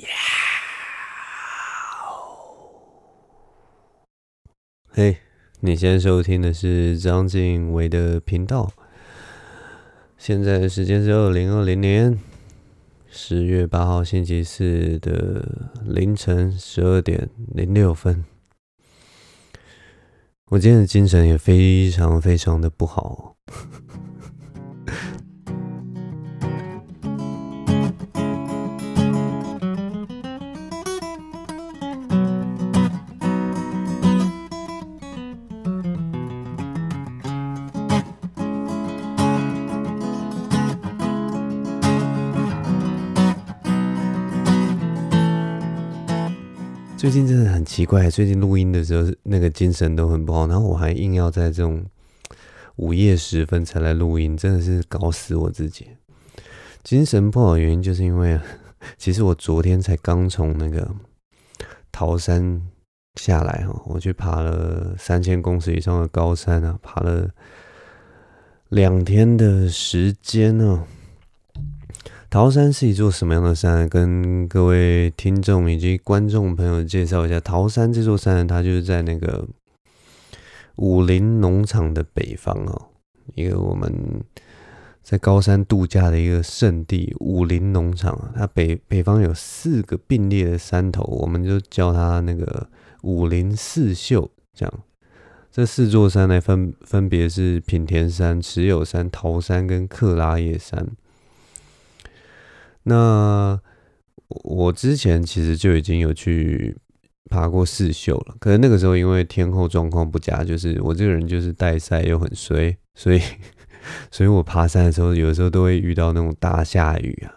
呀！嘿，你现在收听的是张静伟的频道。现在的时间是二零二零年十月八号星期四的凌晨十二点零六分。我今天的精神也非常非常的不好。奇怪，最近录音的时候那个精神都很不好，然后我还硬要在这种午夜时分才来录音，真的是搞死我自己。精神不好的原因就是因为，其实我昨天才刚从那个桃山下来哈，我去爬了三千公尺以上的高山啊，爬了两天的时间呢。桃山是一座什么样的山？跟各位听众以及观众朋友介绍一下，桃山这座山，它就是在那个武陵农场的北方哦，一个我们在高山度假的一个圣地——武陵农场。它北北方有四个并列的山头，我们就叫它那个武陵四秀。这样，这四座山呢，分分别是品田山、持有山、桃山跟克拉叶山。那我之前其实就已经有去爬过四秀了，可是那个时候因为天候状况不佳，就是我这个人就是带赛又很衰，所以所以我爬山的时候，有时候都会遇到那种大下雨啊。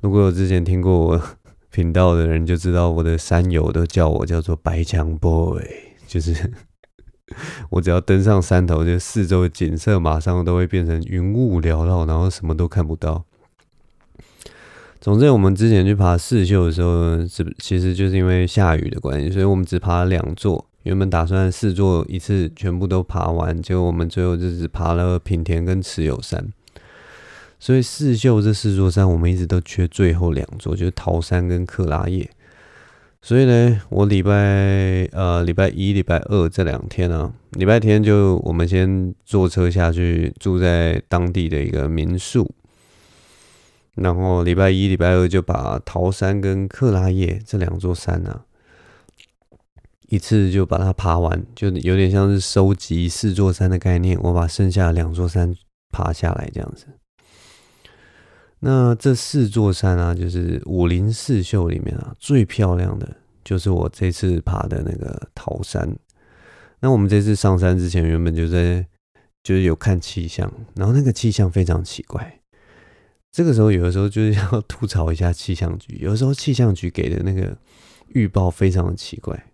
如果有之前听过我 频道的人就知道，我的山友都叫我叫做白墙 boy，就是 我只要登上山头，就四周的景色马上都会变成云雾缭绕，然后什么都看不到。总之，我们之前去爬四秀的时候，是其实就是因为下雨的关系，所以我们只爬了两座。原本打算四座一次全部都爬完，结果我们最后就只爬了品田跟持有山。所以四秀这四座山，我们一直都缺最后两座，就是桃山跟克拉叶。所以呢，我礼拜呃礼拜一、礼拜二这两天啊，礼拜天就我们先坐车下去住在当地的一个民宿。然后礼拜一、礼拜二就把桃山跟克拉叶这两座山啊，一次就把它爬完，就有点像是收集四座山的概念。我把剩下两座山爬下来这样子。那这四座山啊，就是武陵四秀里面啊，最漂亮的就是我这次爬的那个桃山。那我们这次上山之前，原本就在就是有看气象，然后那个气象非常奇怪。这个时候，有的时候就是要 吐槽一下气象局。有的时候气象局给的那个预报非常的奇怪。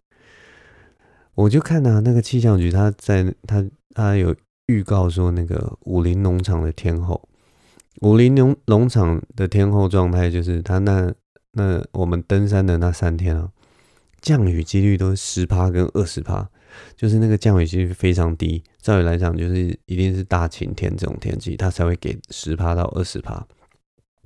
我就看啊，那个气象局他在他他有预告说，那个武陵农场的天候，武陵农农场的天候状态就是，他那那我们登山的那三天啊，降雨几率都是十趴跟二十趴，就是那个降雨几率非常低。照理来讲，就是一定是大晴天这种天气，他才会给十趴到二十趴。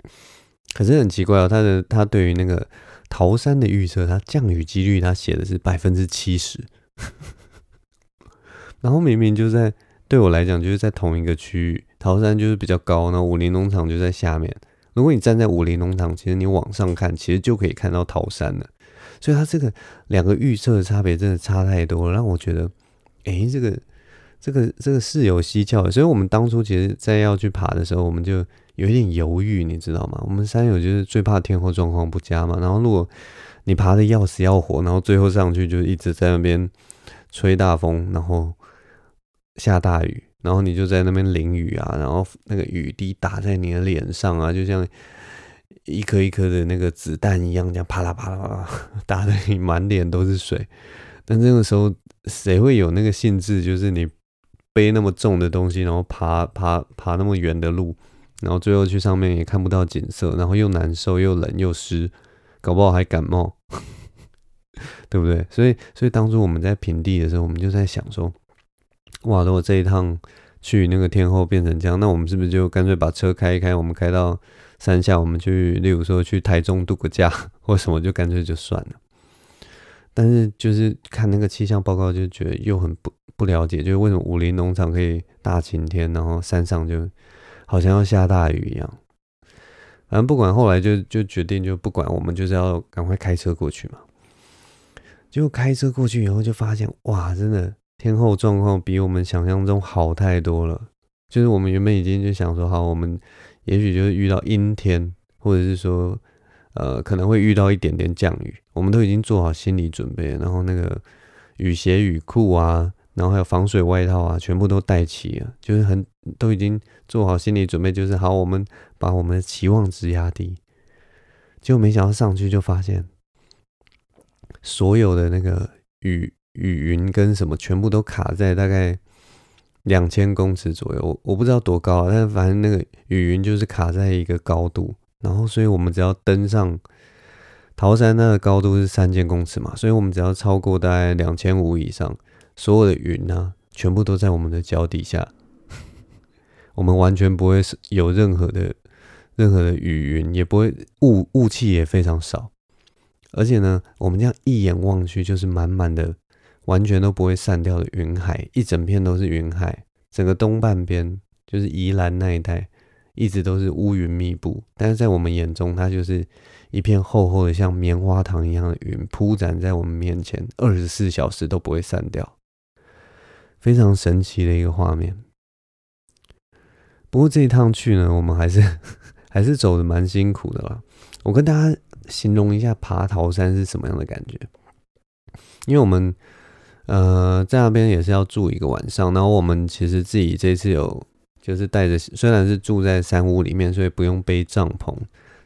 可是很奇怪哦，他的他对于那个桃山的预测，他降雨几率他写的是百分之七十，然后明明就在对我来讲就是在同一个区域，桃山就是比较高，那武林农场就在下面。如果你站在武林农场，其实你往上看，其实就可以看到桃山了。所以他这个两个预测的差别真的差太多了，让我觉得，哎，这个这个这个是有蹊跷的。所以我们当初其实，在要去爬的时候，我们就。有一点犹豫，你知道吗？我们山友就是最怕天候状况不佳嘛。然后如果你爬得要死要活，然后最后上去就一直在那边吹大风，然后下大雨，然后你就在那边淋雨啊，然后那个雨滴打在你的脸上啊，就像一颗一颗的那个子弹一样，这样啪啦啪啦啪啦 打的你满脸都是水。但这个时候谁会有那个兴致？就是你背那么重的东西，然后爬爬爬那么远的路。然后最后去上面也看不到景色，然后又难受又冷又湿，搞不好还感冒，对不对？所以，所以当初我们在平地的时候，我们就在想说，哇，如果这一趟去那个天后变成这样，那我们是不是就干脆把车开一开，我们开到山下，我们去，例如说去台中度个假或什么，就干脆就算了。但是就是看那个气象报告，就觉得又很不不了解，就是为什么武林农场可以大晴天，然后山上就好像要下大雨一样。反正不管，后来就就决定就不管，我们就是要赶快开车过去嘛。结果开车过去以后，就发现哇，真的天候状况比我们想象中好太多了。就是我们原本已经就想说，好，我们也许就是遇到阴天，或者是说，呃，可能会遇到一点点降雨，我们都已经做好心理准备，然后那个雨鞋、雨裤啊，然后还有防水外套啊，全部都带齐了，就是很都已经做好心理准备，就是好，我们把我们的期望值压低。结果没想到上去就发现，所有的那个雨雨云跟什么全部都卡在大概。两千公尺左右，我我不知道多高啊，但反正那个雨云就是卡在一个高度，然后所以我们只要登上桃山，那个高度是三千公尺嘛，所以我们只要超过大概两千五以上，所有的云呢、啊，全部都在我们的脚底下，我们完全不会有任何的任何的雨云，也不会雾雾气也非常少，而且呢，我们这样一眼望去就是满满的。完全都不会散掉的云海，一整片都是云海。整个东半边就是宜兰那一带，一直都是乌云密布。但是在我们眼中，它就是一片厚厚的像棉花糖一样的云，铺展在我们面前，二十四小时都不会散掉。非常神奇的一个画面。不过这一趟去呢，我们还是 还是走的蛮辛苦的啦。我跟大家形容一下爬桃山是什么样的感觉，因为我们。呃，在那边也是要住一个晚上，然后我们其实自己这次有就是带着，虽然是住在山屋里面，所以不用背帐篷，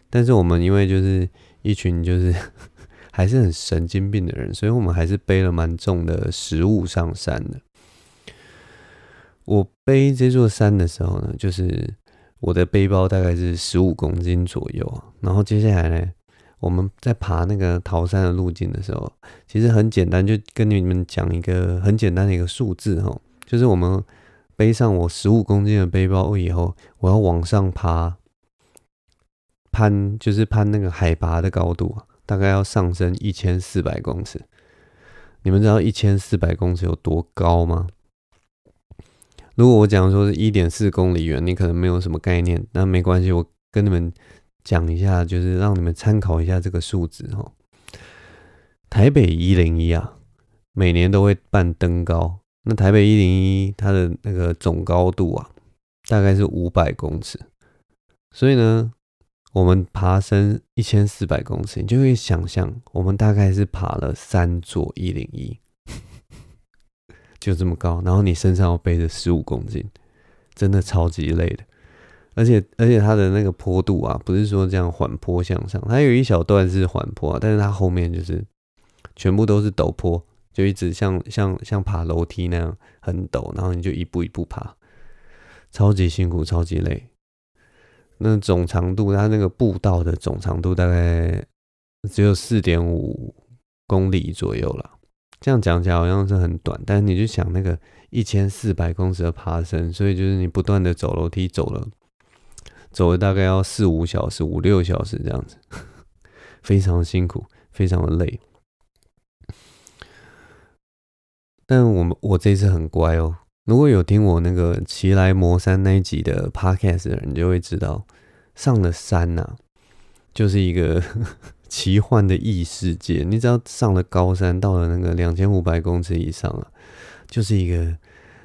但是我们因为就是一群就是 还是很神经病的人，所以我们还是背了蛮重的食物上山的。我背这座山的时候呢，就是我的背包大概是十五公斤左右，然后接下来呢。我们在爬那个桃山的路径的时候，其实很简单，就跟你们讲一个很简单的一个数字哈，就是我们背上我十五公斤的背包以后，我要往上爬，攀就是攀那个海拔的高度，大概要上升一千四百公尺。你们知道一千四百公尺有多高吗？如果我讲说是一点四公里远，你可能没有什么概念，那没关系，我跟你们。讲一下，就是让你们参考一下这个数字哈。台北一零一啊，每年都会办登高。那台北一零一它的那个总高度啊，大概是五百公尺。所以呢，我们爬升一千四百公尺，你就会想象，我们大概是爬了三座一零一，就这么高。然后你身上要背着十五公斤，真的超级累的。而且而且它的那个坡度啊，不是说这样缓坡向上，它有一小段是缓坡啊，但是它后面就是全部都是陡坡，就一直像像像爬楼梯那样很陡，然后你就一步一步爬，超级辛苦，超级累。那总长度，它那个步道的总长度大概只有四点五公里左右了。这样讲起来好像是很短，但是你就想那个一千四百公尺的爬升，所以就是你不断的走楼梯走了。走了大概要四五小时，五六小时这样子，非常辛苦，非常的累。但我们我这次很乖哦。如果有听我那个奇来魔山那一集的 podcast 的人，就会知道，上了山呐、啊，就是一个奇幻的异世界。你只要上了高山，到了那个两千五百公尺以上啊，就是一个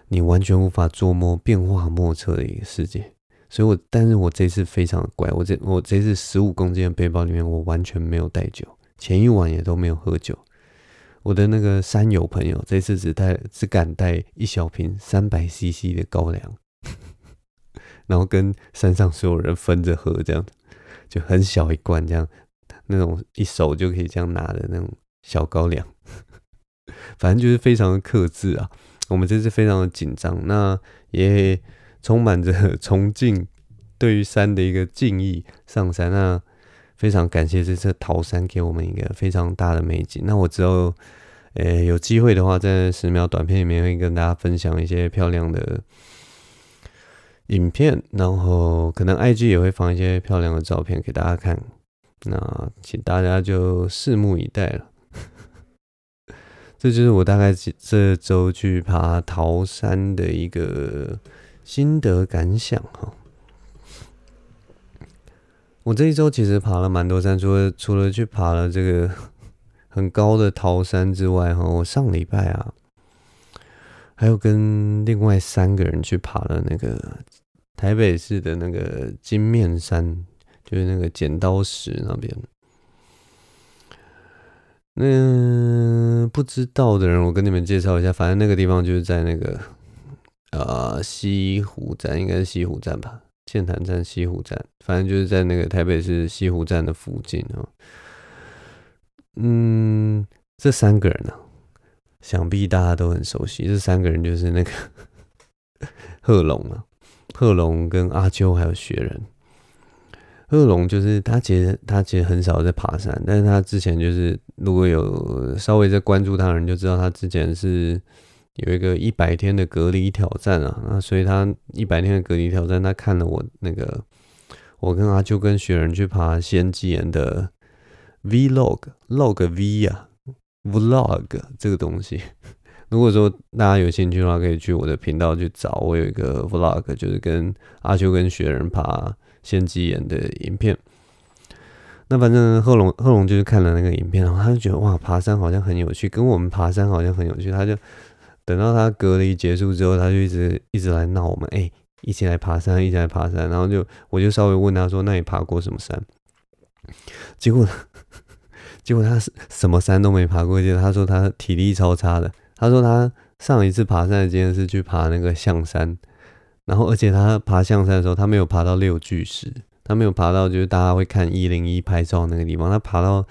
你完全无法捉摸、变化莫测的一个世界。所以我，但是我这次非常乖，我这我这次十五公斤的背包里面，我完全没有带酒，前一晚也都没有喝酒。我的那个山友朋友这次只带只敢带一小瓶三百 CC 的高粱，然后跟山上所有人分着喝，这样就很小一罐，这样那种一手就可以这样拿的那种小高粱，反正就是非常的克制啊。我们这次非常的紧张，那也。充满着 崇敬，对于山的一个敬意，上山那非常感谢这次桃山给我们一个非常大的美景。那我之后，呃、有机会的话，在十秒短片里面会跟大家分享一些漂亮的影片，然后可能 IG 也会放一些漂亮的照片给大家看。那请大家就拭目以待了。这就是我大概这周去爬桃山的一个心得感想哈。我这一周其实爬了蛮多山，除了除了去爬了这个 很高的桃山之外哈，我上礼拜啊，还有跟另外三个人去爬了那个台北市的那个金面山，就是那个剪刀石那边。那不知道的人，我跟你们介绍一下，反正那个地方就是在那个呃西湖站，应该是西湖站吧。剑潭站、西湖站，反正就是在那个台北市西湖站的附近哦。嗯，这三个人呢、想必大家都很熟悉。这三个人就是那个 贺龙啊，贺龙跟阿秋还有雪人。贺龙就是他，其实他其实很少在爬山，但是他之前就是如果有稍微在关注他的人就知道，他之前是。有一个一百天的隔离挑战啊，那所以他一百天的隔离挑战，他看了我那个，我跟阿秋跟雪人去爬仙迹岩的 Vlog，Log V 啊，Vlog 这个东西。如果说大家有兴趣的话，可以去我的频道去找，我有一个 Vlog，就是跟阿秋跟雪人爬先机岩的影片。那反正贺龙贺龙就是看了那个影片，然后他就觉得哇，爬山好像很有趣，跟我们爬山好像很有趣，他就。等到他隔离结束之后，他就一直一直来闹我们，哎、一起来爬山，一起来爬山。然后就我就稍微问他说：“那你爬过什么山？”结果 结果他什么山都没爬过，结果他说他体力超差的。他说他上一次爬山的经验是去爬那个象山，然后而且他爬象山的时候，他没有爬到六巨石，他没有爬到就是大家会看一零一拍照那个地方，他爬到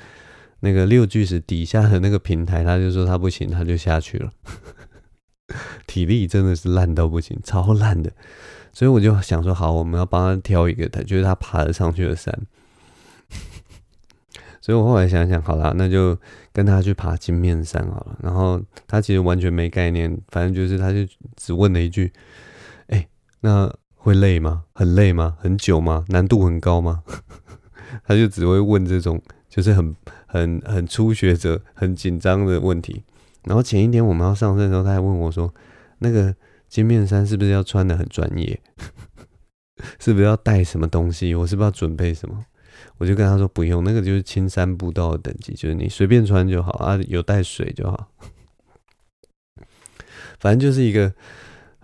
那个六巨石底下的那个平台，他就说他不行，他就下去了。体力真的是烂到不行，超烂的，所以我就想说，好，我们要帮他挑一个他就是他爬得上去的山。所以我后来想想，好啦，那就跟他去爬金面山好了。然后他其实完全没概念，反正就是他就只问了一句：“、那会累吗？很累吗？很久吗？难度很高吗？” 他就只会问这种就是很很很初学者很紧张的问题。然后前一天我们要上山的时候，他还问我说：“那个金面山是不是要穿得很专业？是不是要带什么东西？我是不是要准备什么？”我就跟他说：“不用，那个就是青山步道的等级，就是你随便穿就好啊，有带水就好。反正就是一个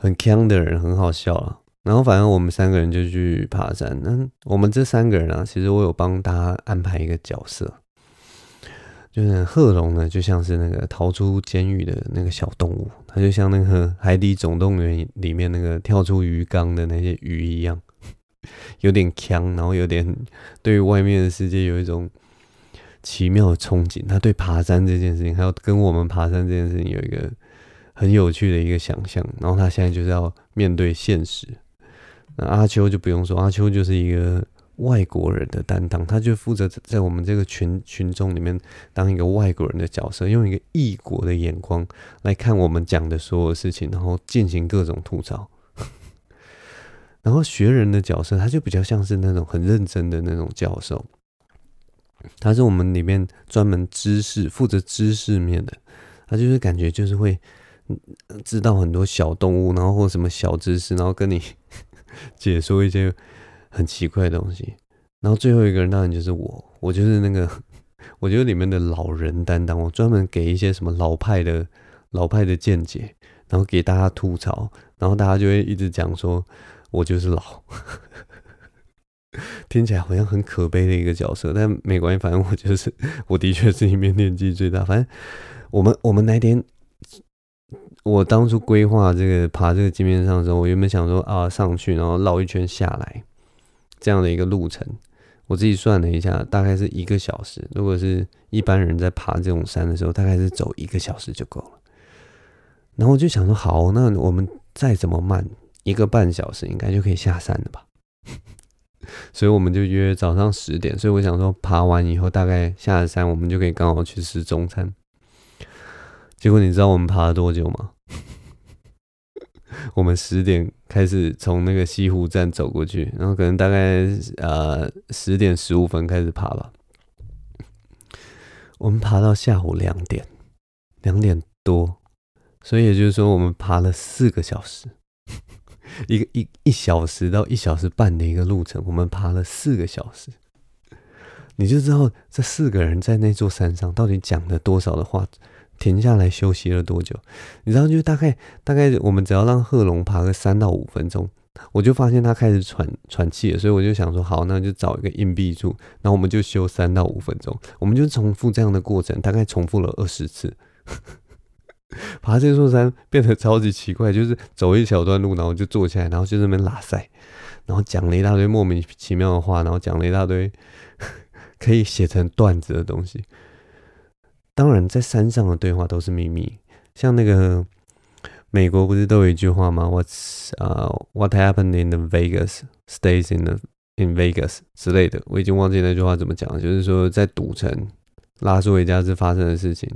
很锵的人，很好笑啊。然后反正我们三个人就去爬山。那我们这三个人啊，其实我有帮大家安排一个角色。”就是贺龙呢，就像是那个逃出监狱的那个小动物，它就像那个《海底总动员》里面那个跳出鱼缸的那些鱼一样，有点强，然后有点对外面的世界有一种奇妙的憧憬。他对爬山这件事情，还有跟我们爬山这件事情有一个很有趣的一个想象。然后他现在就是要面对现实。那阿秋就不用说，阿秋就是一个。外国人的担当，他就负责在我们这个群群众里面当一个外国人的角色，用一个异国的眼光来看我们讲的所有事情，然后进行各种吐槽。然后学人的角色，他就比较像是那种很认真的那种教授，他是我们里面专门知识负责知识面的，他就是感觉就是会知道很多小动物，然后或什么小知识，然后跟你 解说一些。很奇怪的东西，然后最后一个人当然就是我，我就是那个，我觉得里面的老人担当，我专门给一些什么老派的老派的见解，然后给大家吐槽，然后大家就会一直讲说，我就是老，听起来好像很可悲的一个角色，但没关系，反正我就是，我的确是里面年纪最大。反正我们我们那天，我当初规划这个爬这个金面上的时候，我原本想说啊上去，然后绕一圈下来。这样的一个路程，我自己算了一下，大概是一个小时。如果是一般人在爬这种山的时候，大概是走一个小时就够了。然后我就想说，好，那我们再怎么慢，一个半小时应该就可以下山了吧？所以我们就约早上十点。所以我想说，爬完以后大概下了山，我们就可以刚好去吃中餐。结果你知道我们爬了多久吗？我们十点开始从那个西湖站走过去，然后可能大概呃十点十五分开始爬吧。我们爬到下午两点，两点多，所以也就是说，我们爬了四个小时，一个一一小时到一小时半的一个路程，我们爬了四个小时。你就知道这四个人在那座山上到底讲了多少的话，停下来休息了多久？你知道，就大概大概我们只要让贺龙爬个三到五分钟。我就发现他开始喘喘气了，所以我就想说，好，那就找一个硬币柱，然后我们就休三到五分钟，我们就重复这样的过程，大概重复了二十次。爬这座山变得超级奇怪，就是走一小段路，然后就坐下来，然后就那边拉塞，然后讲了一大堆莫名其妙的话，然后讲了一大堆 可以写成段子的东西。当然，在山上的对话都是秘密，像那个。美国不是都有一句话吗？What's 啊、uh,，What happened in the Vegas stays in the in Vegas 之类的，我已经忘记那句话怎么讲。就是说，在赌城拉斯维加斯发生的事情，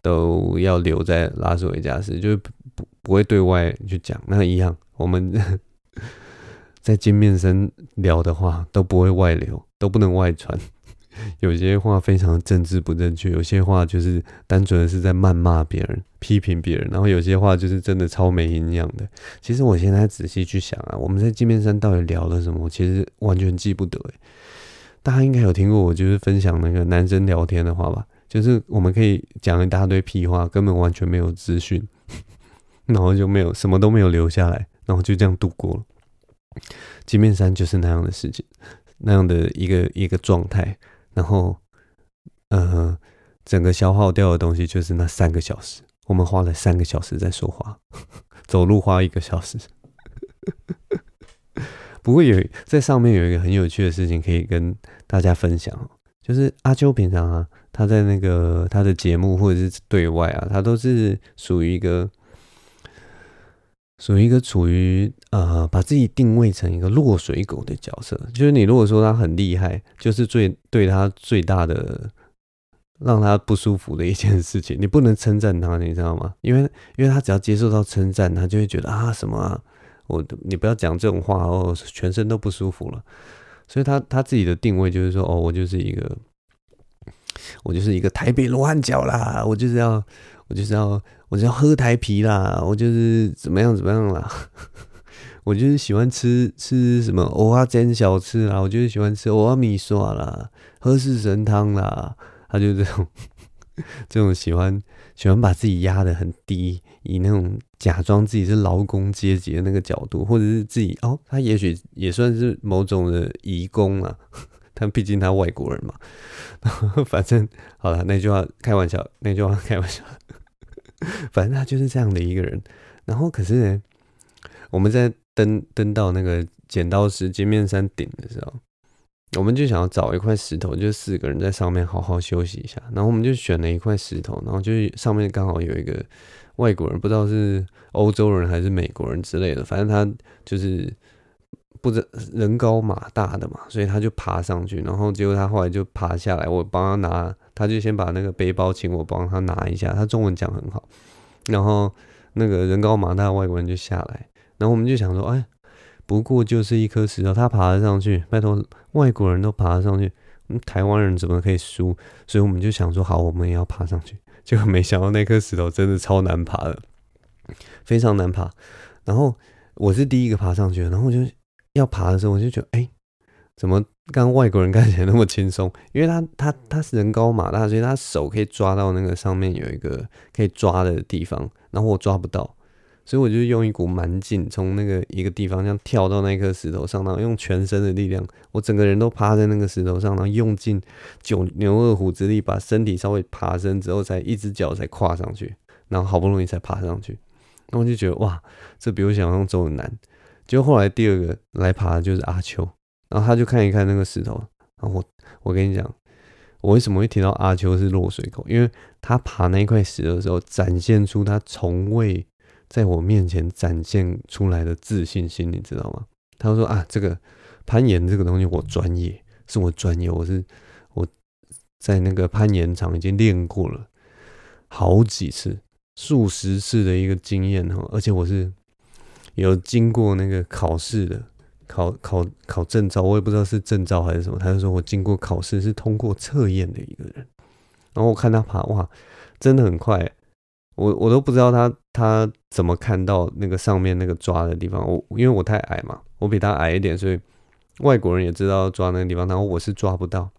都要留在拉斯维加斯，就是不不会对外去讲。那一样，我们 在金面山聊的话都不会外流，都不能外传。有些话非常政治不正确，有些话就是单纯的是在谩骂别人、批评别人，然后有些话就是真的超没营养的。其实我现在仔细去想啊，我们在金面山到底聊了什么，其实完全记不得。大家应该有听过我就是分享那个男生聊天的话吧？就是我们可以讲一大堆屁话，根本完全没有资讯，然后就没有什么都没有留下来，然后就这样度过了。金面山就是那样的事情，那样的一个一个状态。然后，呃，整个消耗掉的东西就是那三个小时。我们花了三个小时在说话，走路花一个小时。不过有在上面有一个很有趣的事情可以跟大家分享，就是阿秋平常啊，他在那个他的节目或者是对外啊，他都是属于一个。属于一个处于呃，把自己定位成一个落水狗的角色，就是你如果说他很厉害，就是最对他最大的让他不舒服的一件事情，你不能称赞他，你知道吗？因为因为他只要接受到称赞，他就会觉得啊什么啊，我你不要讲这种话哦，全身都不舒服了。所以他他自己的定位就是说，哦，我就是一个，我就是一个台北罗汉脚啦，我就是要。我就是要，我就要喝台啤啦，我就是怎么样怎么样啦，我就是喜欢吃吃什么蚵仔煎小吃啦，我就是喜欢吃蚵仔米线啦，喝四神汤啦，他就这种 这种喜欢喜欢把自己压得很低，以那种假装自己是劳工阶级的那个角度，或者是自己哦，他也许也算是某种的移工啊。但毕竟他外国人嘛，反正好了，那句话开玩笑，那句话开玩笑，反正他就是这样的一个人。然后可是，我们在登登到那个剪刀石金面山顶的时候，我们就想要找一块石头，就四个人在上面好好休息一下。然后我们就选了一块石头，然后就上面刚好有一个外国人，不知道是欧洲人还是美国人之类的，反正他就是。不是人高马大的嘛，所以他就爬上去，然后结果他后来就爬下来，我帮他拿，他就先把那个背包请我帮他拿一下，他中文讲很好，然后那个人高马大的外国人就下来，然后我们就想说，哎，不过就是一颗石头，他爬得上去，拜托外国人都爬得上去，台湾人怎么可以输？所以我们就想说，好，我们也要爬上去，结果没想到那颗石头真的超难爬的，非常难爬，然后我是第一个爬上去的，然后我就。要爬的时候，我就觉得，哎、怎么刚外国人看起来那么轻松？因为他他他是人高马大，所以他手可以抓到那个上面有一个可以抓的地方，然后我抓不到，所以我就用一股蛮劲从那个一个地方这样跳到那颗石头上，然后用全身的力量，我整个人都趴在那个石头上，然后用尽九牛二虎之力把身体稍微爬升之后，才一只脚才跨上去，然后好不容易才爬上去，那我就觉得哇，这比我想象中的难。就后来第二个来爬的就是阿秋，然后他就看一看那个石头，然后我我跟你讲，我为什么会提到阿秋是落水狗？因为他爬那一块石头的时候，展现出他从未在我面前展现出来的自信心，你知道吗？他说啊，这个攀岩这个东西我专业，是我专业，我是我在那个攀岩场已经练过了好几次、数十次的一个经验哈，而且我是。有经过那个考试的，考考考证照，我也不知道是证照还是什么。他就说我经过考试是通过测验的一个人。然后我看他爬，哇，真的很快。我我都不知道他他怎么看到那个上面那个抓的地方。我因为我太矮嘛，我比他矮一点，所以外国人也知道抓那个地方，然后我是抓不到。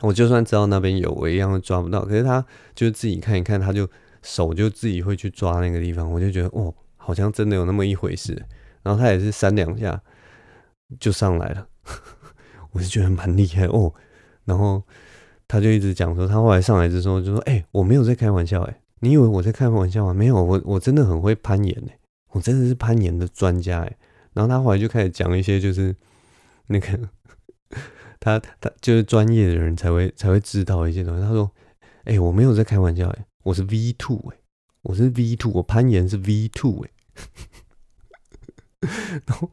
我就算知道那边有，我一样抓不到。可是他就自己看一看，他就手就自己会去抓那个地方。我就觉得哦，好像真的有那么一回事。然后他也是三两下就上来了，我是觉得蛮厉害哦。然后他就一直讲说，他后来上来之后就说：“哎、我没有在开玩笑，哎，你以为我在开玩笑吗？没有，我我真的很会攀岩，哎，我真的是攀岩的专家，哎。”然后他后来就开始讲一些就是那个。他他就是专业的人才会才会知道一些东西。他说：“哎、我没有在开玩笑，哎，我是 V two，哎，我是 V two，我攀岩是 V two，哎。” 然后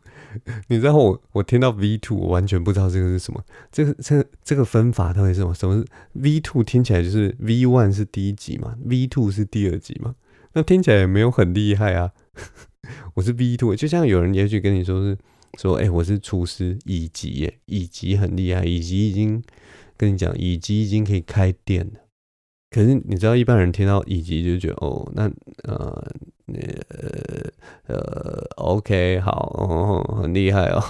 你知道我我听到 V two，我完全不知道这个是什么。这个这个这个分法到底是什么？什么是 V two？听起来就是 V one 是第一级嘛，V two 是第二级嘛？那听起来也没有很厉害啊。我是 V two，就像有人也许跟你说是。说：“哎、我是厨师，乙级耶，乙级很厉害，乙级已经跟你讲，乙级已经可以开店了。可是你知道，一般人听到乙级就觉得，哦，那呃，呃，呃，OK，好，哦，很厉害哦，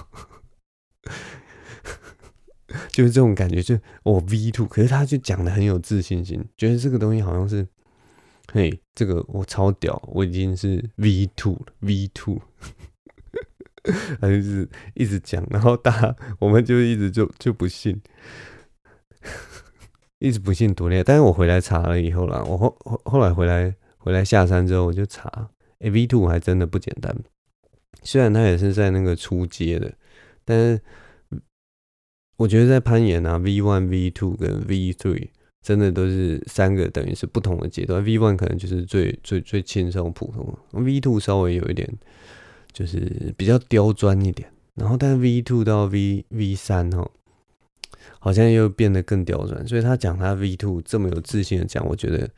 就是这种感觉，就哦，V two，可是他就讲的很有自信心，觉得这个东西好像是，嘿，这个我超屌，我已经是 V two 了，V two。”他就是一直讲，然后大家我们就一直就就不信，一直不信多厉害。但是我回来查了以后啦，我后后后来回来回来下山之后，我就查，欸，V two 还真的不简单。虽然他也是在那个初阶的，但是我觉得在攀岩啊，V one、V two 跟 V three 真的都是三个等于是不同的阶段。V one 可能就是最最最轻松普通，V two 稍微有一点。就是比较刁钻一点，然后但 V two 到 V V 三哦，好像又变得更刁钻，所以他讲他 V two 这么有自信的讲，我觉得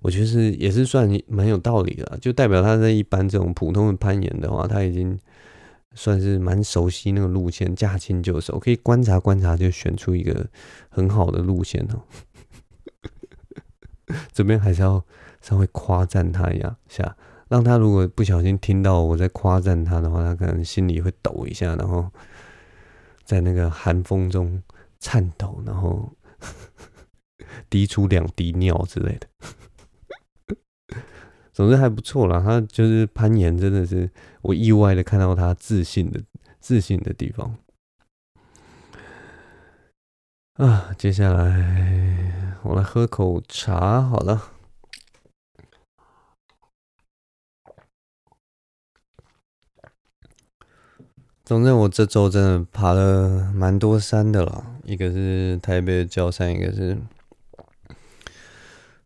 我觉得是也是算蛮有道理的，就代表他在一般这种普通的攀岩的话，他已经算是蛮熟悉那个路线，驾轻就熟，可以观察观察就选出一个很好的路线哦。这边还是要稍微夸赞他一下。让他如果不小心听到我在夸赞他的话，他可能心里会抖一下，然后在那个寒风中颤抖，然后 滴出两滴尿之类的。总之还不错啦，他就是攀岩，真的是我意外的看到他自信的自信的地方。啊，接下来我来喝口茶，好了。总之，我这周真的爬了蛮多山的了，一个是台北的郊山，一个是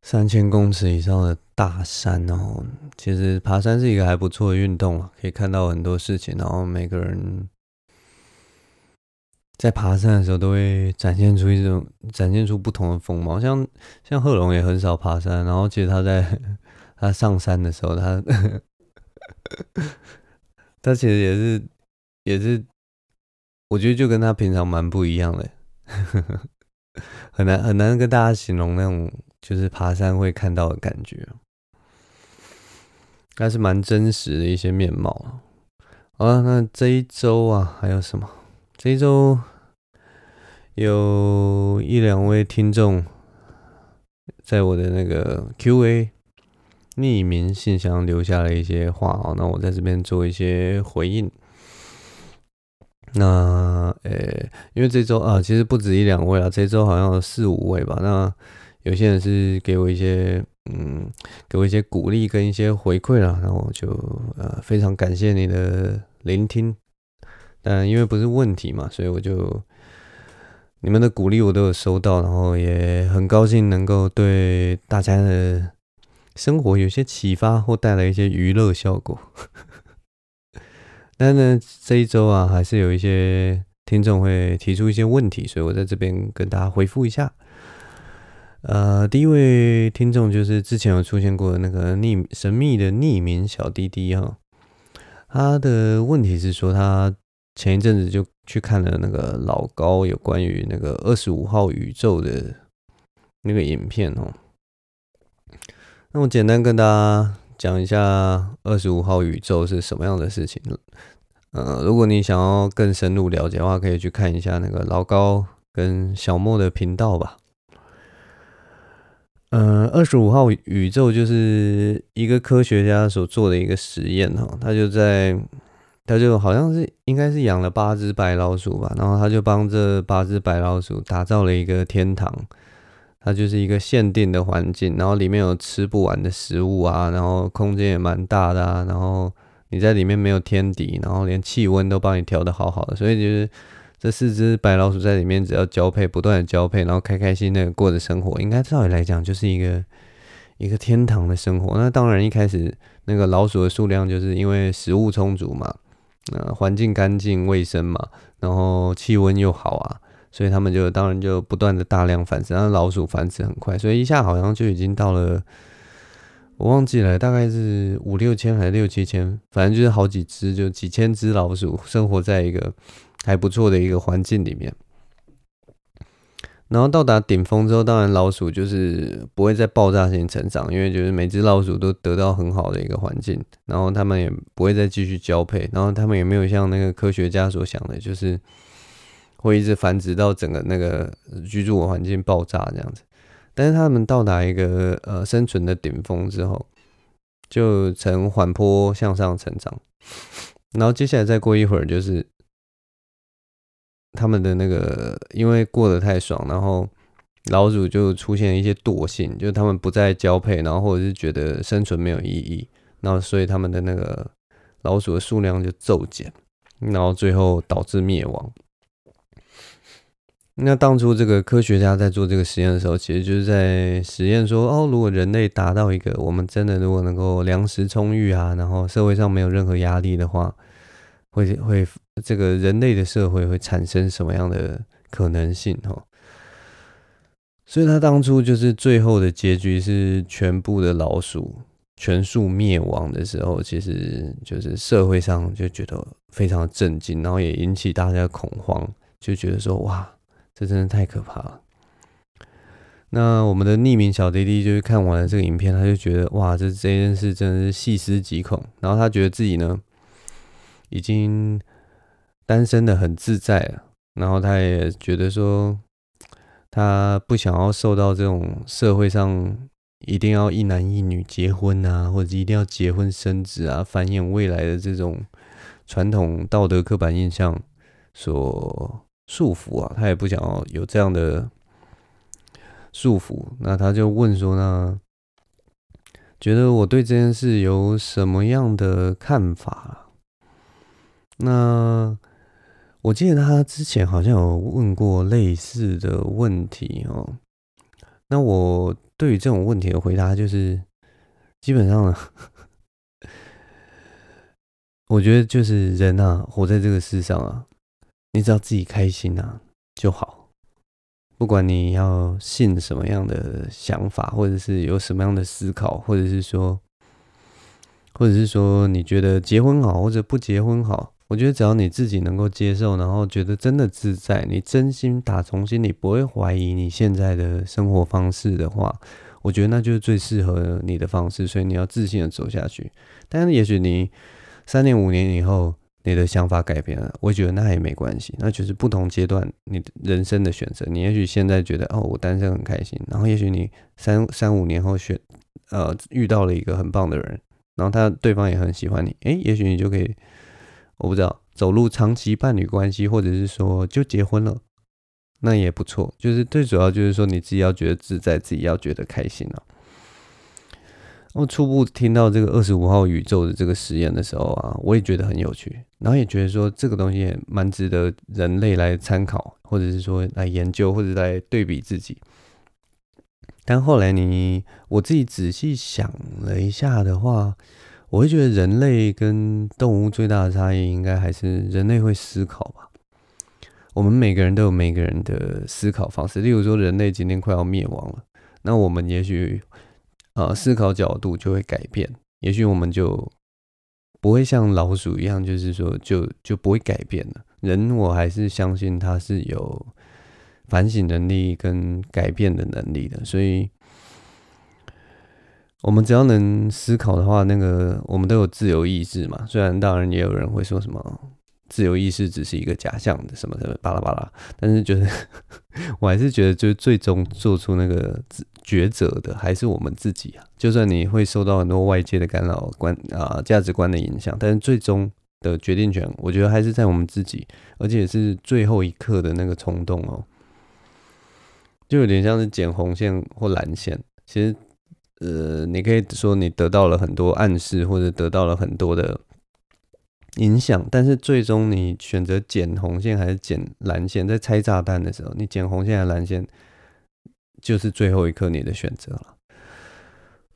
三千公尺以上的大山。哦，其实爬山是一个还不错的运动了，可以看到很多事情。然后，每个人在爬山的时候都会展现出一种展现出不同的风貌。像像贺龙也很少爬山，然后其实他在他上山的时候，他 他其实也是。也是，我觉得就跟他平常蛮不一样的，很难很难跟大家形容那种就是爬山会看到的感觉，还是蛮真实的一些面貌。好了，那这一周啊，还有什么？这一周有一两位听众在我的那个 Q&A 匿名信箱留下了一些话，啊，那我在这边做一些回应。那呃、因为这周啊，其实不止一两位啊，这周好像有四五位吧。那有些人是给我一些嗯，给我一些鼓励跟一些回馈啦，然后我就呃非常感谢你的聆听。但因为不是问题嘛，所以我就你们的鼓励我都有收到，然后也很高兴能够对大家的生活有些启发或带来一些娱乐效果。但呢，这一周啊，还是有一些听众会提出一些问题，所以我在这边跟大家回复一下。呃，第一位听众就是之前有出现过的那个匿神秘的匿名小弟弟哈，他的问题是说，他前一阵子就去看了那个老高有关于那个二十五号宇宙的那个影片哦。那我简单跟大家讲一下二十五号宇宙是什么样的事情。呃，如果你想要更深入了解的话，可以去看一下那个老高跟小莫的频道吧。呃，二十五号宇宙就是一个科学家所做的一个实验哈，他就在，他就好像是应该是养了八只白老鼠吧，然后他就帮这八只白老鼠打造了一个天堂，它就是一个限定的环境，然后里面有吃不完的食物啊，然后空间也蛮大的啊，然后你在里面没有天敌，然后连气温都帮你调的好好的，所以就是。这四只白老鼠在里面，只要交配，不断的交配，然后开开心心的过着生活，应该照理来讲就是一个一个天堂的生活。那当然一开始那个老鼠的数量就是因为食物充足嘛，呃，环境干净卫生嘛，然后气温又好啊，所以他们就当然就不断的大量繁殖。那老鼠繁殖很快，所以一下好像就已经到了，我忘记了，大概是五六千还是六七千，反正就是好几只，就几千只老鼠生活在一个。还不错的一个环境里面，然后到达顶峰之后，当然老鼠就是不会再爆炸性成长，因为就是每只老鼠都得到很好的一个环境，然后他们也不会再继续交配，然后他们也没有像那个科学家所想的，就是会一直繁殖到整个那个居住的环境爆炸这样子。但是他们到达一个呃生存的顶峰之后，就呈缓坡向上成长，然后接下来再过一会儿就是。他们的那个，因为过得太爽，然后老鼠就出现一些惰性，就是他们不再交配，然后或者是觉得生存没有意义，然后所以他们的那个老鼠的数量就骤减，然后最后导致灭亡。那当初这个科学家在做这个实验的时候，其实就是在实验说，哦，如果人类达到一个我们真的如果能够粮食充裕啊，然后社会上没有任何压力的话。会会，这个人类的社会会产生什么样的可能性？哈，所以他当初就是最后的结局是全部的老鼠全数灭亡的时候，其实就是社会上就觉得非常震惊，然后也引起大家恐慌，就觉得说哇，这真的太可怕了。那我们的匿名小弟弟就是看完了这个影片，他就觉得哇，这这件事真的是细思极恐，然后他觉得自己呢。已经单身的很自在了，然后他也觉得说，他不想要受到这种社会上一定要一男一女结婚啊，或者一定要结婚生子啊，繁衍未来的这种传统道德刻板印象所束缚啊，他也不想要有这样的束缚。那他就问说呢，觉得我对这件事有什么样的看法？那我记得他之前好像有问过类似的问题哦。那我对于这种问题的回答就是，基本上呢，我觉得就是人啊，活在这个世上啊，你只要自己开心啊就好。不管你要信什么样的想法，或者是有什么样的思考，或者是说，或者是说你觉得结婚好，或者不结婚好。我觉得只要你自己能够接受，然后觉得真的自在，你真心打从心里不会怀疑你现在的生活方式的话，我觉得那就是最适合你的方式。所以你要自信的走下去。但是也许你三年五年以后你的想法改变了，我觉得那也没关系，那就是不同阶段你人生的选择。你也许现在觉得哦，我单身很开心，然后也许你三三五年后选呃遇到了一个很棒的人，然后他对方也很喜欢你，诶，也许你就可以。我不知道走入长期伴侣关系，或者是说就结婚了，那也不错。就是最主要就是说你自己要觉得自在，自己要觉得开心了。我初步听到这个二十五号宇宙的这个实验的时候啊，我也觉得很有趣，然后也觉得说这个东西也蛮值得人类来参考，或者是说来研究，或者来对比自己。但后来你我自己仔细想了一下的话。我会觉得人类跟动物最大的差异，应该还是人类会思考吧。我们每个人都有每个人的思考方式。例如说，人类今天快要灭亡了，那我们也许啊思考角度就会改变，也许我们就不会像老鼠一样，就是说就就不会改变了。人我还是相信他是有反省能力跟改变的能力的，所以。我们只要能思考的话，那个我们都有自由意志嘛。虽然当然也有人会说什么自由意识只是一个假象的什么什么巴拉巴拉，但是觉得 我还是觉得，就是最终做出那个抉择的还是我们自己啊。就算你会受到很多外界的干扰观啊价值观的影响，但是最终的决定权，我觉得还是在我们自己，而且是最后一刻的那个冲动哦，就有点像是剪红线或蓝线，其实。呃，你可以说你得到了很多暗示，或者得到了很多的影响，但是最终你选择剪红线还是剪蓝线，在拆炸弹的时候，你剪红线还是蓝线，就是最后一刻你的选择了。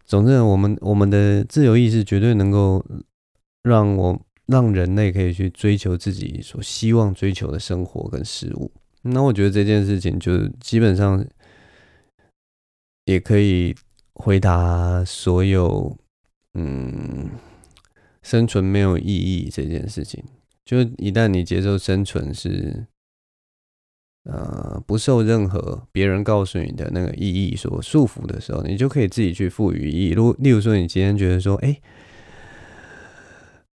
总之，我们我们的自由意志绝对能够让我让人类可以去追求自己所希望追求的生活跟事物。那我觉得这件事情就基本上也可以。回答所有，嗯，生存没有意义这件事情，就是一旦你接受生存是，呃，不受任何别人告诉你的那个意义所束缚的时候，你就可以自己去赋予意义。如例如说，你今天觉得说，哎，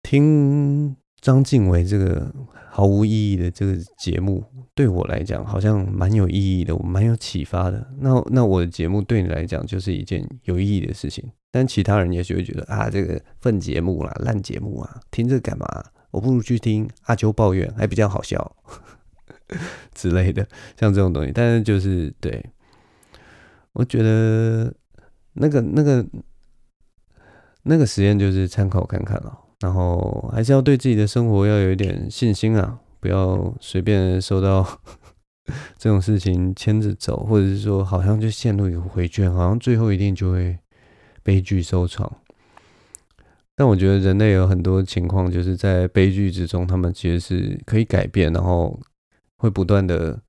听张静伟这个。毫无意义的这个节目对我来讲好像蛮有意义的，我蛮有启发的。那那我的节目对你来讲就是一件有意义的事情，但其他人也许会觉得啊，这个粪节目啦、烂节目啊，听这干嘛？我不如去听阿秋抱怨，还比较好笑 之类的，像这种东西。但是就是对，我觉得那个那个那个实验就是参考看看了。然后还是要对自己的生活要有一点信心啊，不要随便受到 这种事情牵着走，或者是说好像就陷入一个回圈，好像最后一定就会悲剧收场。但我觉得人类有很多情况，就是在悲剧之中，他们其实是可以改变，然后会不断的，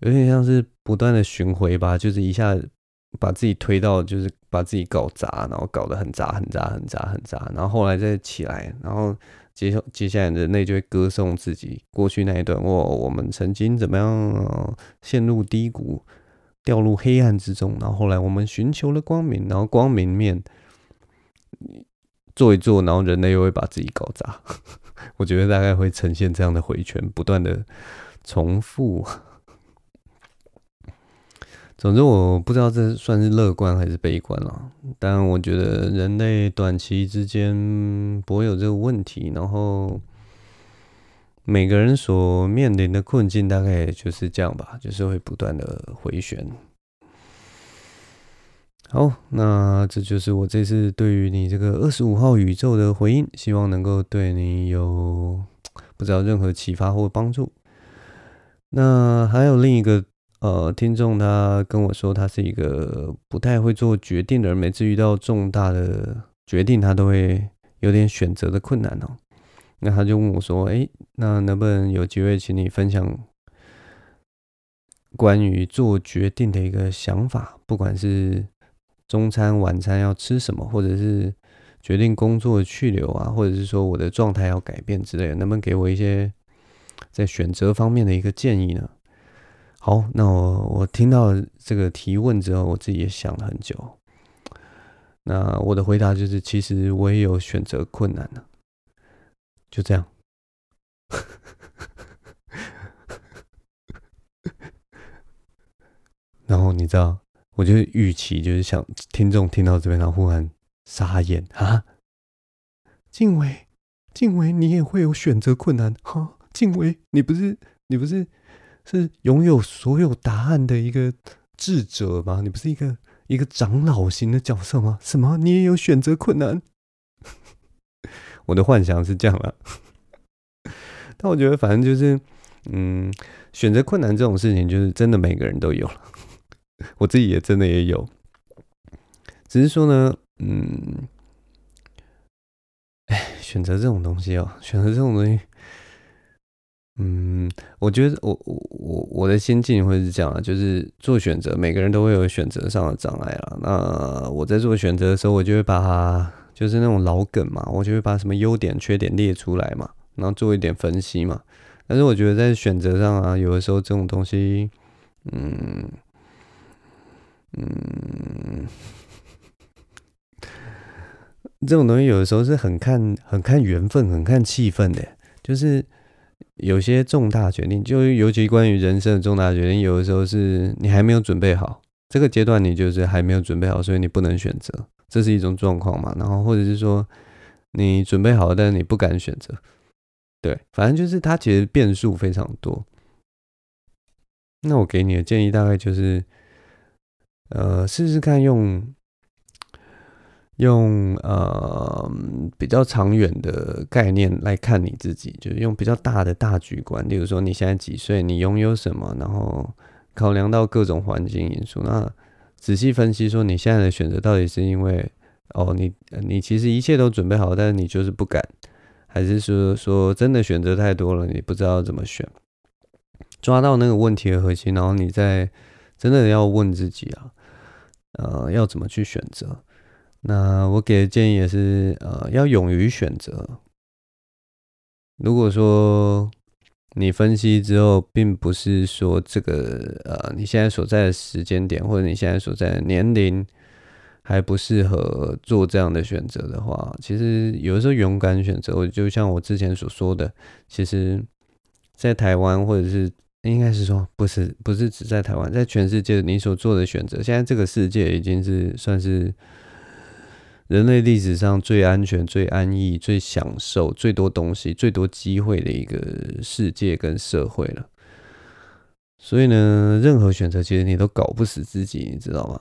有点像是不断的巡回吧，就是一下。把自己推到，就是把自己搞砸，然后搞得很砸、很砸、很砸、很砸，然后后来再起来，然后接接下来人类就会歌颂自己过去那一段，哇，我们曾经怎么样陷入低谷，掉入黑暗之中，然后后来我们寻求了光明，然后光明面做一做，然后人类又会把自己搞砸。我觉得大概会呈现这样的回圈，不断的重复。总之，我不知道这算是乐观还是悲观了。但我觉得人类短期之间不会有这个问题，然后每个人所面临的困境大概也就是这样吧，就是会不断的回旋。好，那这就是我这次对于你这个二十五号宇宙的回应，希望能够对你有不知道任何启发或帮助。那还有另一个。呃，听众他跟我说，他是一个不太会做决定的人，每次遇到重大的决定，他都会有点选择的困难哦。那他就问我说：“哎，那能不能有机会请你分享关于做决定的一个想法？不管是中餐、晚餐要吃什么，或者是决定工作去留啊，或者是说我的状态要改变之类的，能不能给我一些在选择方面的一个建议呢？”好，那我我听到这个提问之后，我自己也想了很久。那我的回答就是，其实我也有选择困难呢，就这样。然后你知道，我就预期就是想听众听到这边，然后忽然傻眼啊！静伟，静伟，你也会有选择困难哈？静伟，你不是你不是？是拥有所有答案的一个智者吗？你不是一个一个长老型的角色吗？什么？你也有选择困难？我的幻想是这样了，但我觉得反正就是，嗯，选择困难这种事情，就是真的每个人都有了，我自己也真的也有，只是说呢，嗯，哎，选择这种东西哦，选择这种东西。嗯，我觉得我我我我的心境会是这样啊，就是做选择，每个人都会有选择上的障碍啊。那我在做选择的时候，我就会把就是那种老梗嘛，我就会把什么优点、缺点列出来嘛，然后做一点分析嘛。但是我觉得在选择上啊，有的时候这种东西，嗯嗯，这种东西有的时候是很看、很看缘分、很看气氛的。就是有些重大决定，就尤其关于人生的重大决定，有的时候是你还没有准备好，这个阶段你就是还没有准备好，所以你不能选择，这是一种状况嘛。然后或者是说你准备好了，但是你不敢选择。对，反正就是它其实变数非常多。那我给你的建议大概就是，呃，试试看用用呃比较长远的概念来看你自己，就是用比较大的大局观。例如说你现在几岁，你拥有什么，然后考量到各种环境因素，那仔细分析说你现在的选择到底是因为哦，你你其实一切都准备好，但是你就是不敢。还是说说真的选择太多了，你不知道怎么选，抓到那个问题的核心，然后你再真的要问自己啊，呃，要怎么去选择？那我给的建议也是，呃，要勇于选择。如果说你分析之后，并不是说这个呃你现在所在的时间点，或者你现在所在的年龄。还不适合做这样的选择的话，其实有的时候勇敢选择，我就像我之前所说的，其实，在台湾或者是应该是说，不是不是只在台湾，在全世界你所做的选择，现在这个世界已经是算是人类历史上最安全、最安逸、最享受、最多东西、最多机会的一个世界跟社会了。所以呢，任何选择其实你都搞不死自己，你知道吗？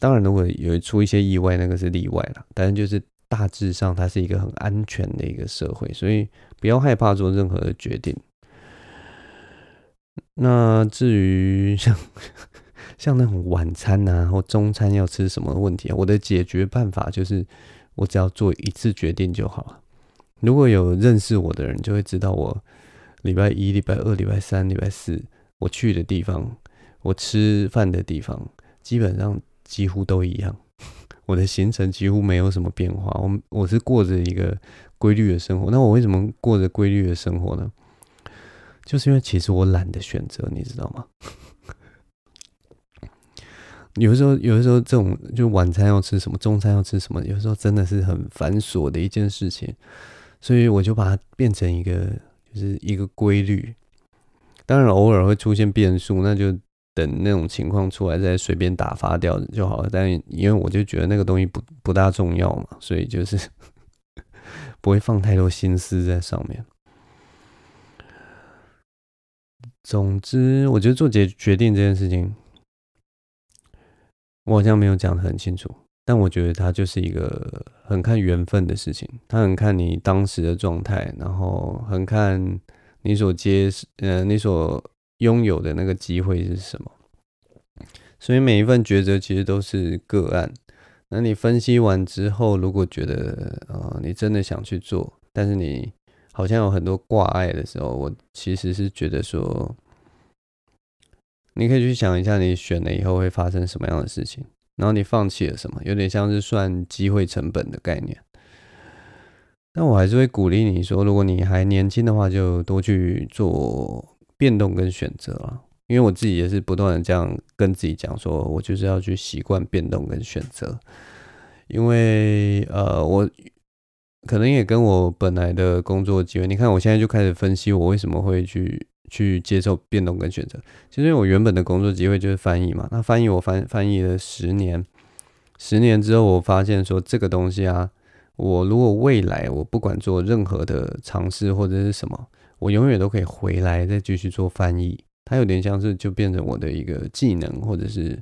当然，如果有出一些意外，那个是例外了。但是就是大致上，它是一个很安全的一个社会，所以不要害怕做任何的决定。那至于像像那种晚餐啊或中餐要吃什么问题啊，我的解决办法就是，我只要做一次决定就好了。如果有认识我的人，就会知道我礼拜一、礼拜二、礼拜三、礼拜四我去的地方，我吃饭的地方，基本上。几乎都一样，我的行程几乎没有什么变化。我我是过着一个规律的生活。那我为什么过着规律的生活呢？就是因为其实我懒得选择，你知道吗？有的时候，有的时候这种就晚餐要吃什么，中餐要吃什么，有时候真的是很繁琐的一件事情。所以我就把它变成一个，就是一个规律。当然，偶尔会出现变数，那就。等那种情况出来再随便打发掉就好了，但因为我就觉得那个东西不不大重要嘛，所以就是 不会放太多心思在上面。总之，我觉得做决决定这件事情，我好像没有讲得很清楚，但我觉得它就是一个很看缘分的事情，它很看你当时的状态，然后很看你所接呃你所。拥有的那个机会是什么？所以每一份抉择其实都是个案。那你分析完之后，如果觉得呃你真的想去做，但是你好像有很多挂碍的时候，我其实是觉得说，你可以去想一下，你选了以后会发生什么样的事情，然后你放弃了什么，有点像是算机会成本的概念。但我还是会鼓励你说，如果你还年轻的话，就多去做。变动跟选择啊，因为我自己也是不断的这样跟自己讲，说我就是要去习惯变动跟选择，因为呃，我可能也跟我本来的工作机会，你看我现在就开始分析我为什么会去去接受变动跟选择。其实我原本的工作机会就是翻译嘛，那翻译我翻翻译了十年，十年之后我发现说这个东西啊，我如果未来我不管做任何的尝试或者是什么。我永远都可以回来再继续做翻译，它有点像是就变成我的一个技能，或者是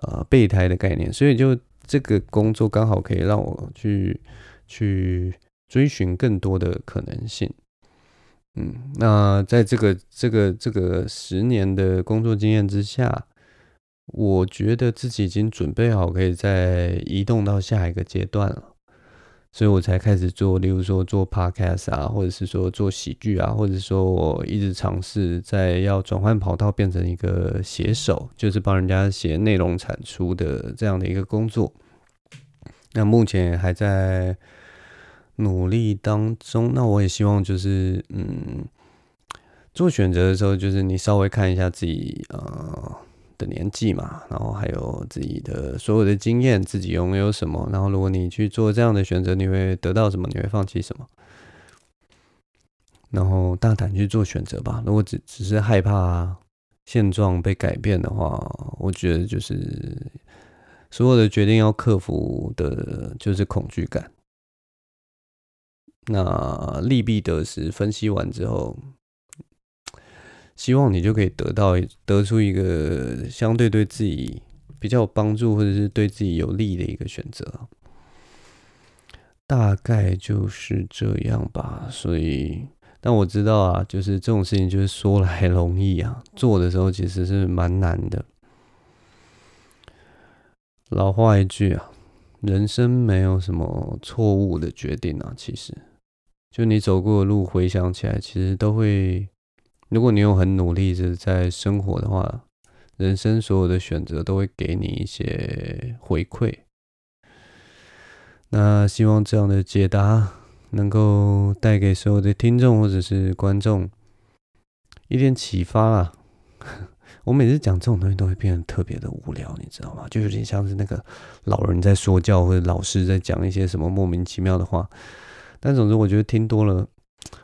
呃备胎的概念，所以就这个工作刚好可以让我去去追寻更多的可能性。嗯，那在这个这个这个十年的工作经验之下，我觉得自己已经准备好可以再移动到下一个阶段了。所以我才开始做，例如说做 podcast 啊，或者是说做喜剧啊，或者说我一直尝试在要转换跑道，变成一个写手，就是帮人家写内容产出的这样的一个工作。那目前还在努力当中。那我也希望就是，嗯，做选择的时候，就是你稍微看一下自己呃的年纪嘛，然后还有自己的所有的经验，自己拥有什么。然后如果你去做这样的选择，你会得到什么？你会放弃什么？然后大胆去做选择吧。如果只只是害怕现状被改变的话，我觉得就是。所有的决定要克服的就是恐惧感。那利弊得失分析完之后，希望你就可以得到得出一个相对对自己比较有帮助或者是对自己有利的一个选择。大概就是这样吧。所以，但我知道啊，就是这种事情就是说来容易啊，做的时候其实是蛮难的。老话一句啊，人生没有什么错误的决定啊。其实，就你走过的路，回想起来，其实都会。如果你有很努力的在生活的话，人生所有的选择都会给你一些回馈。那希望这样的解答能够带给所有的听众或者是观众一点启发啊。我每次讲这种东西都会变得特别的无聊，你知道吗？就有点像是那个老人在说教，或者老师在讲一些什么莫名其妙的话。但总之，我觉得听多了，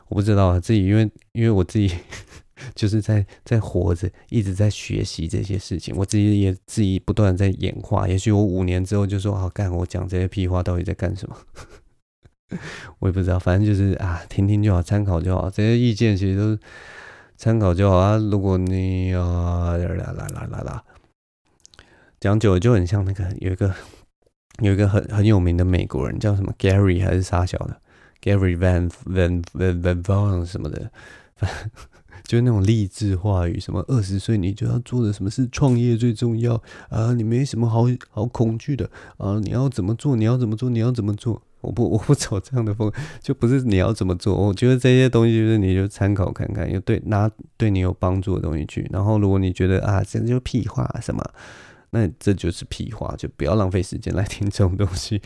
我不知道啊，自己因为因为我自己 就是在在活着，一直在学习这些事情，我自己也自己不断在演化。也许我五年之后就说：“好、啊、干，我讲这些屁话到底在干什么？” 我也不知道，反正就是啊，听听就好，参考就好。这些意见其实都。参考就好啊！如果你啊，啦啦啦啦啦，讲久了就很像那个有一个有一个很很有名的美国人叫什么 Gary 还是啥小的 Gary Van Van Van Van Van 什么的，就那种励志话语，什么二十岁你就要做的什么事，创业最重要啊！你没什么好好恐惧的啊！你要怎么做？你要怎么做？你要怎么做？我不我不走这样的风，就不是你要怎么做。我觉得这些东西就是你就参考看看，有对拿对你有帮助的东西去。然后如果你觉得啊，这就屁话什么，那这就是屁话，就不要浪费时间来听这种东西。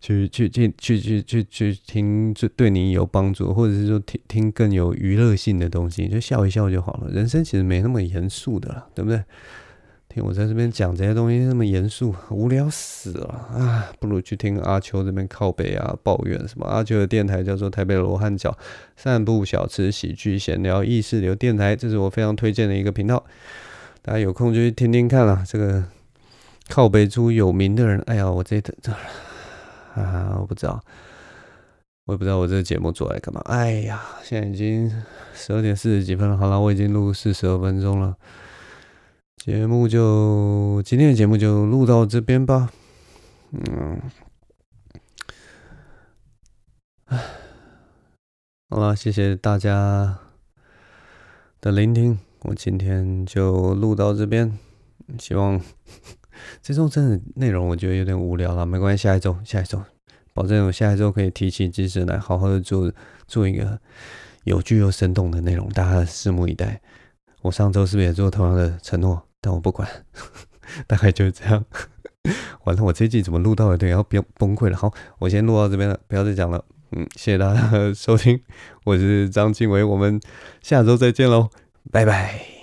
去去去去去去去听，就对你有帮助，或者是说听听更有娱乐性的东西，就笑一笑就好了。人生其实没那么严肃的了，对不对？听我在这边讲这些东西那么严肃，无聊死了啊！不如去听阿秋这边靠北啊，抱怨什么？阿秋的电台叫做台北罗汉脚，散步小吃喜剧闲聊意识流电台，这是我非常推荐的一个频道，大家有空就去听听看啦。这个靠北出有名的人，哎呀，我这这 啊，我不知道，我也不知道我这个节目做来干嘛。哎呀，现在已经十二点四十几分了，好了，我已经录四十二分钟了。节目就今天的节目就录到这边吧，嗯，唉，好了，谢谢大家的聆听，我今天就录到这边，希望这周真的内容我觉得有点无聊了，没关系，下一周下一周，保证我下一周可以提起精神来，好好的做做一个有趣又生动的内容，大家拭目以待。我上周是不是也做同样的承诺？但我不管，大概就是这样。完了，我这季怎么录到了？对，要崩崩溃了。好，我先录到这边了，不要再讲了。嗯，谢谢大家收听，我是张庆伟，我们下周再见喽，拜拜。